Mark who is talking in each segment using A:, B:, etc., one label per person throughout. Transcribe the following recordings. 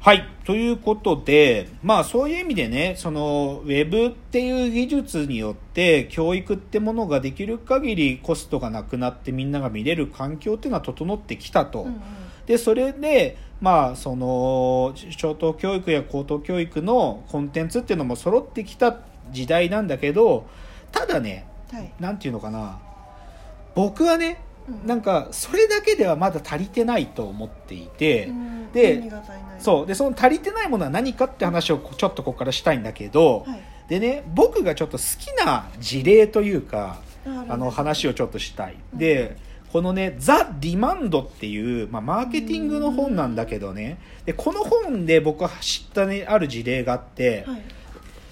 A: はい。ということで、まあそういう意味でね、そのウェブっていう技術によって教育ってものができる限りコストがなくなってみんなが見れる環境っていうのは整ってきたと。
B: うんうん
A: で、それで、まあその小等教育や高等教育のコンテンツっていうのも揃ってきた時代なんだけど、ただね、
B: はい
A: なんていうのかな。僕はね、
B: うん
A: なんかそれだけではまだ足りてないと思っていて、
B: うん。
A: でそう。でその足りてないものは何かって話をこちょっとここからしたいんだけど、
B: はい。
A: でね僕がちょっと好きな事例というか
B: あ
A: あの話をちょっとしたい、でこのね「ザ・ディマンド」っていう、まあ、マーケティングの本なんだけどね。でこの本で僕は知った、ね、ある事例があって、
B: はい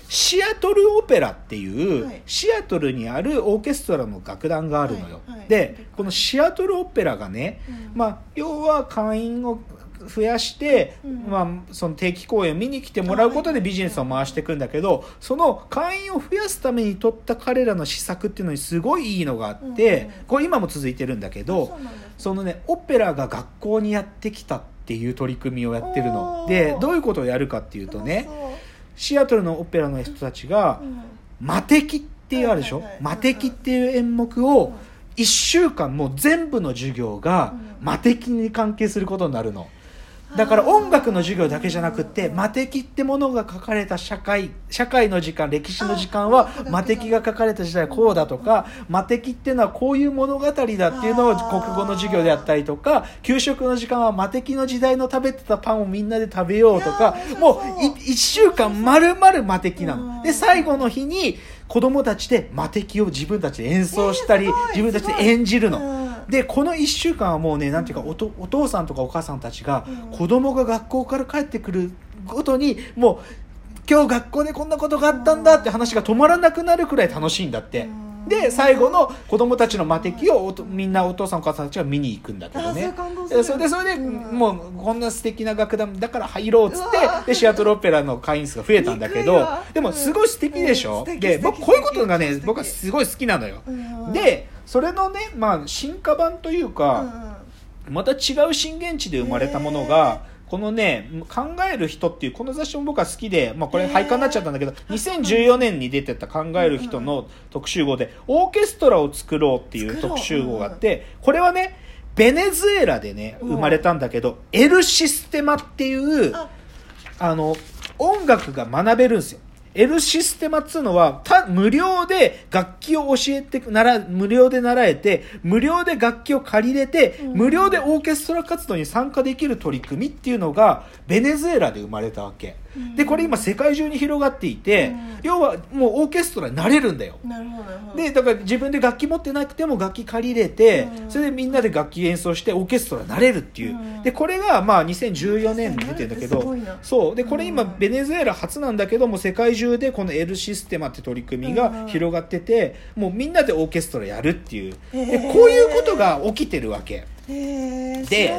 A: シアトルオペラっていう、
B: はい。
A: シアトルにあるオーケストラの楽団があるのよ、
B: はい。はい。
A: でこのシアトルオペラがね、
B: うん。
A: まあ、要は会員を増やして、
B: うん。
A: まあ、その定期公演を見に来てもらうことでビジネスを回していくんだけどその会員を増やすために取った彼らの施策っていうのにすごいいいのがあって、
B: うん。
A: これ今も続いてるんだけ
B: あ
A: ど
B: そ
A: のねオペラが学校にやってきたっていう取り組みをやってるの。でどういうことをやるかっていうとねシアトルのオペラの人たちが
B: うん。
A: 魔敵っていうあるでしょ？魔敵っていう演目を1週間もう全部の授業が
B: うん。
A: 魔敵に関係することになるの。だから音楽の授業だけじゃなくって魔敵ってものが書かれた社会社会の時間歴史の時間は
B: あ
A: 魔敵が書かれた時代はこうだとか魔敵っていうのはこういう物語だっていうのを国語の授業でやったりとか給食の時間は魔敵の時代の食べてたパンをみんなで食べようとかもう
B: 面白そう。
A: 1週間丸々魔敵な
B: うん。
A: ので最後の日に子供たちで魔敵を自分たちで演奏したり自分たちで演じるの。
B: うん
A: でこの1週間はもうねなんていうかおとお父さんとかお母さんたちが
B: うん。
A: 子供が学校から帰ってくるごとにもう今日学校でこんなことがあったんだって話が止まらなくなるくらい楽しいんだって。
B: うん。
A: で最後の子供たちの魔敵をおとみんなお父さんお母さんたちが見に行くんだけどね。それでそれで
B: うん。
A: もうこんな素敵な楽団だから入ろうっつってでシアトルオペラの会員数が増えたんだけどでもすごい素敵でしょ？で僕こういうことがね僕はすごい好きなのよ。
B: うん。
A: でそれのねまあ進化版という
B: うん
A: か
B: うん。
A: また違う震源地で生まれたものがこのね「考える人」っていうこの雑誌も僕は好きで、まあ、これ廃刊になっちゃったんだけど2014年に出てた「考える人」の特集号で「オーケストラを作ろう」っていう。特集号があってこれはねベネズエラでね
B: うん。
A: 生まれたんだけどエルシステマっていう
B: あ。
A: あの音楽が学べるんですよ。エルシステマっつうのはた無料で楽器を教えてなら無料で習えて無料で楽器を借りれて、
B: うん。
A: 無料でオーケストラ活動に参加できる取り組みっていうのがベネズエラで生まれたわけ、
B: うん
A: でこれ今世界中に広がっていて、
B: うん。
A: 要はもうオーケストラになれるんだよ。
B: なるほど
A: でだから自分で楽器持ってなくても楽器借りれて、
B: うん。
A: それでみんなで楽器演奏してオーケストラになれるっていう、
B: うん。
A: でこれがまあ2014年に出てるんだけどそう。でこれ今
B: うん
A: ベネズエラ初なんだけども世界中でこの L システマって取り組みが広がってて、もうみんなでオーケストラやるっていう。でこういうことが起きてるわけ。
B: へえ
A: で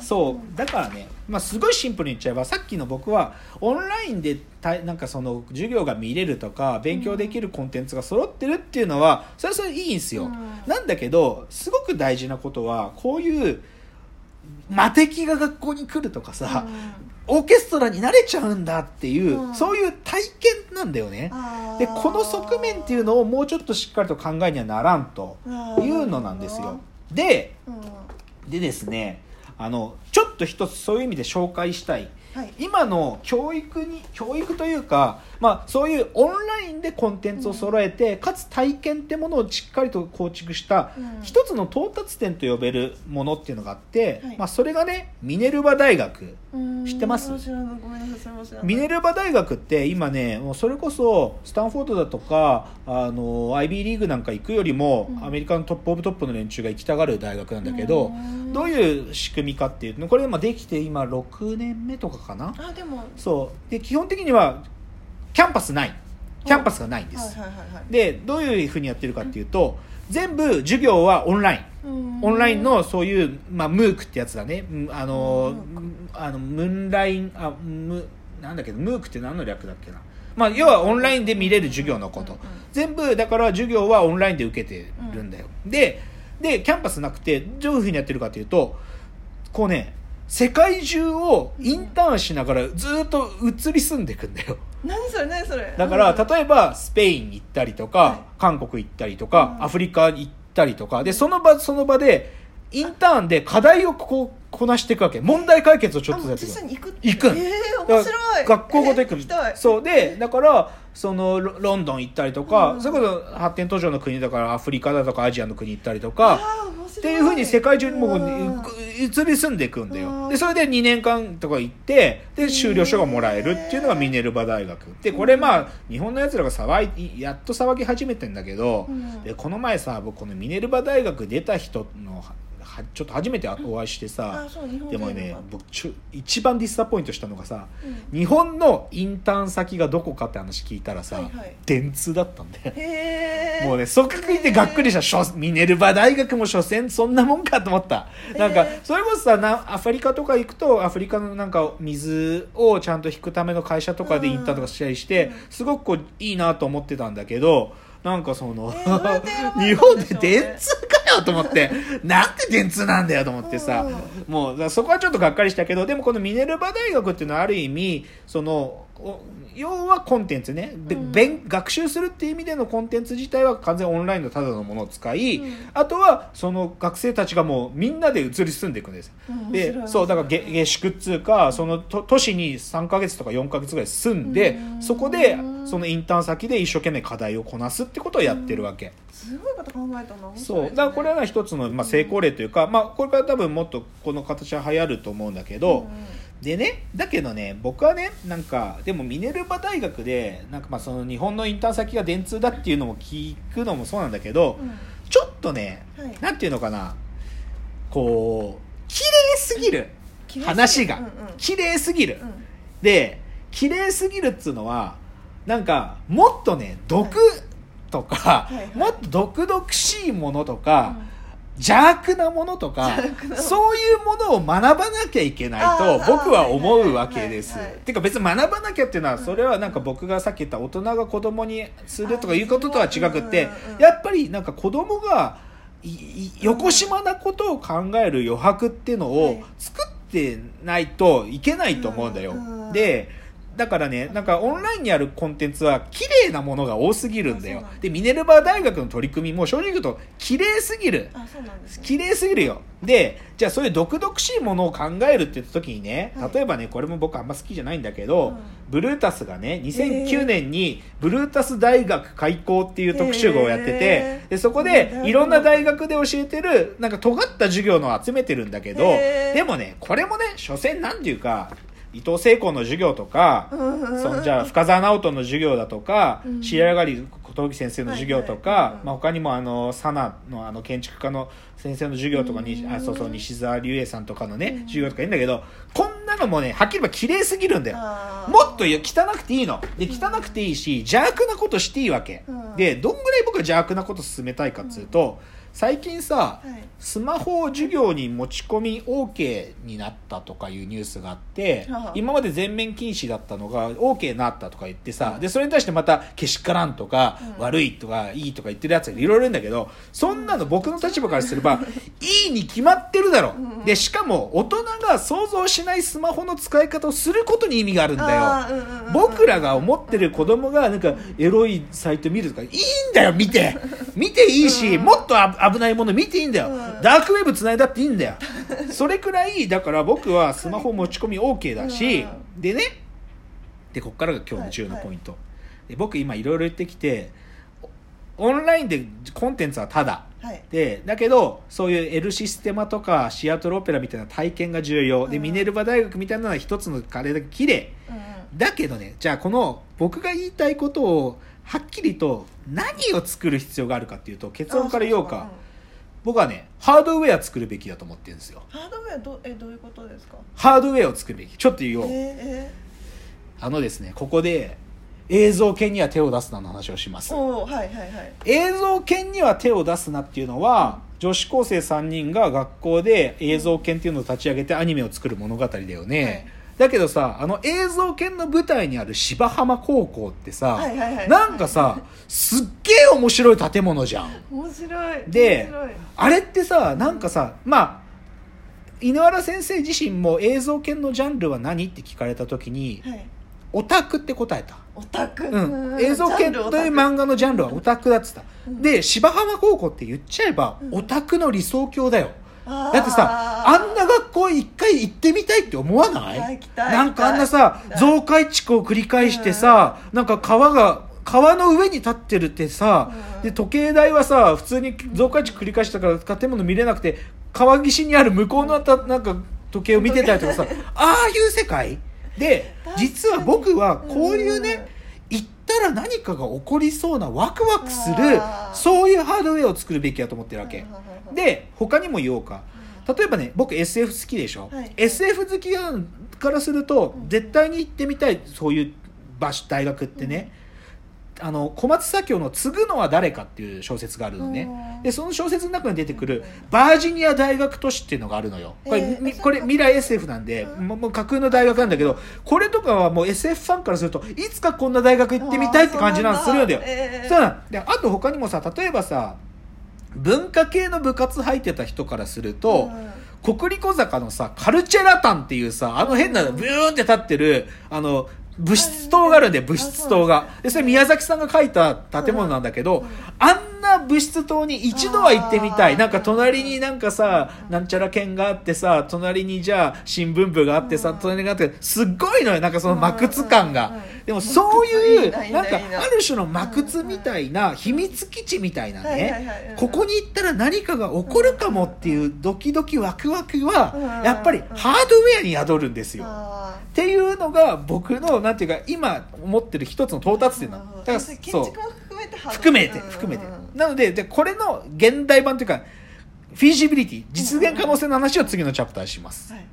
A: そう。だからね、まあ、すごいシンプルに言っちゃえばさっきの僕はオンラインでたなんかその授業が見れるとか勉強できるコンテンツが揃ってるっていうのはそれはそれでいいんですよ、
B: うん。
A: なんだけどすごく大事なことはこういう魔敵が学校に来るとかさ、オーケストラになれちゃうんだっていう、
B: うん。
A: そういう体験なんだよね。でこの側面っていうのをもうちょっとしっかりと考えにはならんというのなんですよ。で
B: うん。
A: でですねあのちょっと一つそういう意味で紹介したい。
B: はい。
A: 今の教育に教育というか、まあ、そういうオンラインでコンテンツを揃えて、かつ体験ってものをしっかりと構築した
B: うん。
A: 一つの到達点と呼べるものっていうのがあって、
B: はい。
A: まあ、それがねミネルバ大学。
B: うん
A: 知ってます？ミネルバ大学って今ねもうそれこそスタンフォードだとかあの IB リーグなんか行くよりも、
B: うん。
A: アメリカの top of top の連中が行きたがる大学なんだけど、
B: うん。
A: どういう仕組みかっていうとこれまあできて今6年目とかかな？
B: あでも。
A: そう。で基本的にはキャンパスない。キャンパスがないんです、でどういうふうにやってるかっていうと全部授業はオンライン。
B: うん。
A: オンラインのそういう、まあ、 MOOC ってやつだね。うんあの
B: ム
A: あのムーンラインあムなんだっけどムークって何の略だっけな？まあ要はオンラインで見れる授業のこと。全部だから授業はオンラインで受けてるんだよ。ででキャンパスなくてどういうふうにやってるかというとこうね世界中をインターンしながらずっと移り住んでいくんだよ。
B: 何それ何それ。
A: だから
B: うん。
A: 例えばスペインに行ったりとか、
B: はい。
A: 韓国行ったりとか、
B: うん。
A: アフリカに行ったりとか。でその場その場でインターンで課題をこうこなしていくわけ。問題解決をちょっとやっていく。
B: に行く
A: 行く。
B: ええ
A: だから
B: 面白い。
A: 学校ごと行く。
B: えーきたい。
A: そう。でだからそのロロンドン行ったりとか、
B: うん
A: それこそ発展途上の国だからアフリカだとかアジアの国行ったりと
B: あ
A: かっていうふうに世界中にもう
B: うん
A: 移り住んでいくんだ
B: うん。
A: よでそれで2年間とか行ってで修了書がもらえるっていうのがミネルバ大学。でこれまあ日本のやつらが騒いやっと騒ぎ始めてんだけど、
B: うん。
A: でこの前さ僕このミネルバ大学出た人のちょっと初めてお会いしてさ
B: う日本
A: でもね僕ちょ一番ディスアポイントしたのがさ
B: うん。
A: 日本のインターン先がどこかって話聞いたらさ、
B: はいはい。
A: 電通だったんだよ。
B: へえ
A: もうね、そっ聞いてがっくりした。ミネルバ大学も所詮そんなもんかと思った。なんか
B: え、ー
A: それこそさ、なアフリカとか行くと、アフリカのなんか水をちゃんと引くための会社とかでインターンとかしたりして
B: うん、
A: すごくこういいなと思ってたんだけど、なんかその、
B: えー
A: 日本
B: で
A: 電通かよと思って、なんで電通なんだよと思ってさ、もうそこはちょっとがっかりしたけどでもこのミネルバ大学っていうのはある意味そのお要はコンテンツね、で
B: うん。
A: 勉学習するっていう意味でのコンテンツ自体は完全オンラインのただのものを使い、
B: うん。
A: あとはその学生たちがもうみんなで移り住んでいくんです
B: うん。面
A: でそうだから下下宿っつうかその都都市に3ヶ月とか4ヶ月ぐらい住んで
B: うん。
A: そこでそのインターン先で一生懸命課題をこなすってことをやってるわけ。
B: すごいこと考えたな
A: そう。だからこれは一つの、まあ、成功例というか、まあ、これから多分もっとこの形は流行ると思うんだけど、
B: うん。
A: でねだけどね僕はねなんかでもミネルバ大学でなんかまあその日本のインターン先が電通だっていうのも聞くのもそうなんだけど、
B: うん。
A: ちょっとね、
B: はい。
A: なんていうのかなこう綺麗すぎる
B: 綺麗すぎる。
A: 話が、
B: うんうん。
A: 綺麗すぎる、
B: うん。
A: で綺麗すぎるっつうのはなんかもっとね毒とか、
B: いはいはい。
A: もっと毒々しいものとか、邪悪なものとかそういうものを学ばなきゃいけないと僕は思うわけです。
B: はいはいはい
A: てか別に学ばなきゃっていうのはそれはなんか僕がさっき言った大人が子供にするとかいうこととは違くってやっぱりなんか子供がいい横島なことを考える余白っていうのを
B: はい。
A: 作ってないといけないと思うんだよ。でだからね、なんかオンラインにあるコンテンツは綺麗なものが多すぎるんだよ。で、ミネルバ大学の取り組みも正直言うと綺麗すぎる。
B: あそうなんですね
A: 綺麗すぎるよ。で、じゃあそういう毒々しいものを考えるって言った時にね
B: はい、
A: 例えばね、これも僕あんま好きじゃないんだけど、
B: うん。
A: ブルータスがね、2009年にブルータス大学開校っていう特集号をやっててで、そこでいろんな大学で教えてる、なんか尖った授業のを集めてるんだけど、でもね、これもね、所詮なんていうか、伊藤聖子の授業とか、そのじゃあ深澤直人の授業だとか、
B: うん。
A: 白上がり小峠先生の授業とか、
B: はいはいうん
A: まあ、他にもあのサナのあの建築家の先生の授業とかに、
B: うん。
A: あそうそう西澤隆英さんとかのね、
B: うん。
A: 授業とかいいんだけどこんなのもねはっきり言えば綺麗すぎるんだよ。もっと汚くていいの。で汚くていいし邪悪なことしていいわけ、
B: うん。
A: でどんぐらい僕は邪悪なこと進めたいかっつうと、最近さ、
B: はい。
A: スマホを授業に持ち込み OK になったとかいうニュースがあって、
B: はあ
A: 今まで全面禁止だったのが OK になったとか言ってさ、でそれに対してまたけしからんとか、
B: うん。
A: 悪いとかいいとか言ってるやつがいろいろいるんだけどそんなの僕の立場からすれば いいに決まってるだろ、
B: う。ん
A: でしかも大人が想像しないスマホの使い方をすることに意味があるんだよ、
B: うんうん
A: 僕らが思ってる子供がなんかエロいサイト見るとかいいんだよ見て。見ていいし、もっとあ危ないもの見ていいんだよ、
B: うん。
A: ダークウェブ繋いだっていいんだよ。それくらいだから僕はスマホ持ち込み OK だし、でねでこっからが今日の重要なポイント、で僕今いろいろ言ってきてオンラインでコンテンツはただ
B: はい。
A: でだけどそういう L システマとかシアトルオペラみたいな体験が重要。で
B: うん。
A: ミネルバ大学みたいなのは一つのカレーだけ綺麗。
B: うんうん。
A: だけどねじゃあこの僕が言いたいことをはっきりと何を作る必要があるかっていうと結論から言おうか。
B: あそそ
A: 僕はねハードウェア作るべきだと思ってるんですよ。
B: うんハードウェアどえどういうことですか？
A: ハードウェアを作るべき。ちょっと言おう、
B: え
A: あのですねここで映像系には手を出すなの話をします。
B: はいはいはい。
A: 映像研には手を出すなっていうのは、女子高生3人が学校で映像研っていうのを立ち上げてアニメを作る物語だよね、
B: はい
A: だけどさあの映像研の舞台にある芝浜高校ってさ、
B: はいはいはい
A: なんかさすっげえ面白い建物じゃん。
B: 面白い
A: であれってさなんかさまあ井ノ原先生自身も映像系のジャンルは何って聞かれた時に
B: はい。
A: オタクって答えた、
B: オタク。
A: うん、映像系という漫画のジャンルはオタクだっつった、
B: うん
A: で芝浜高校って言っちゃえば、
B: うん。
A: オタクの理想郷だよ
B: だ
A: だってさあんな学校一回行ってみたいって思わない？なんかあんなさ増改築を繰り返してさ、なんか川が川の上に立ってるってさ、
B: うん。
A: で時計台はさ普通に増改築繰り返したから建物見れなくて川岸にある向こうのたなんか時計を見てたりとかさああいう世界？で実は僕はこういう
B: うん。
A: ね行ったら何かが起こりそうなワクワクするそういうハードウェアを作るべきだと思ってるわけ。
B: で
A: で他にも言おうか。例えばね僕 SF 好きでしょ、
B: はい。
A: SF 好きからすると
B: うん
A: 絶対に行ってみたいそういう場所大学ってね、あの小松左京の「継ぐのは誰か」っていう小説があるのね、
B: うん
A: でその小説の中に出てくる
B: うん
A: バージニア大学都市っていうのがあるのよ。これ,み、
B: えー
A: これ未来 SF なんで、
B: うん。
A: もう架空の大学なんだけどこれとかはもう SF ファンからするといつかこんな大学行ってみたいって感じなんするんだよ、
B: え
A: そうなん。であと他にもさ例えばさ文化系の部活入ってた人からすると、国立小坂のさカルチェラタンっていうさあの変なブーンって立ってるあの物質棟があるんで物質棟が。でそれ宮崎さんが書いた建物なんだけど、
B: うん
A: あんな物質棟に一度は行ってみたい。なんか隣になんかさなんちゃら犬があってさ隣にじゃあ新聞部があってさ
B: うん。
A: 隣にあってすっごいのよ。なんかその魔窟感が。でもそういう
B: な
A: んかある種の魔窟みたいな秘密基地みたいなね。
B: うん
A: ここに行ったら何かが起こるかもっていうドキドキワクワク
B: うん。
A: はやっぱりハードウェアに宿るんですよ。
B: あ
A: っていうのが僕のなんていうか今思ってる一つの到達点なの。だから
B: 建築
A: そう
B: も含めてハード
A: 含めて含めて。なのででこれの現代版というかフィジビリティ実現可能性の話を次のチャプターします。
B: はい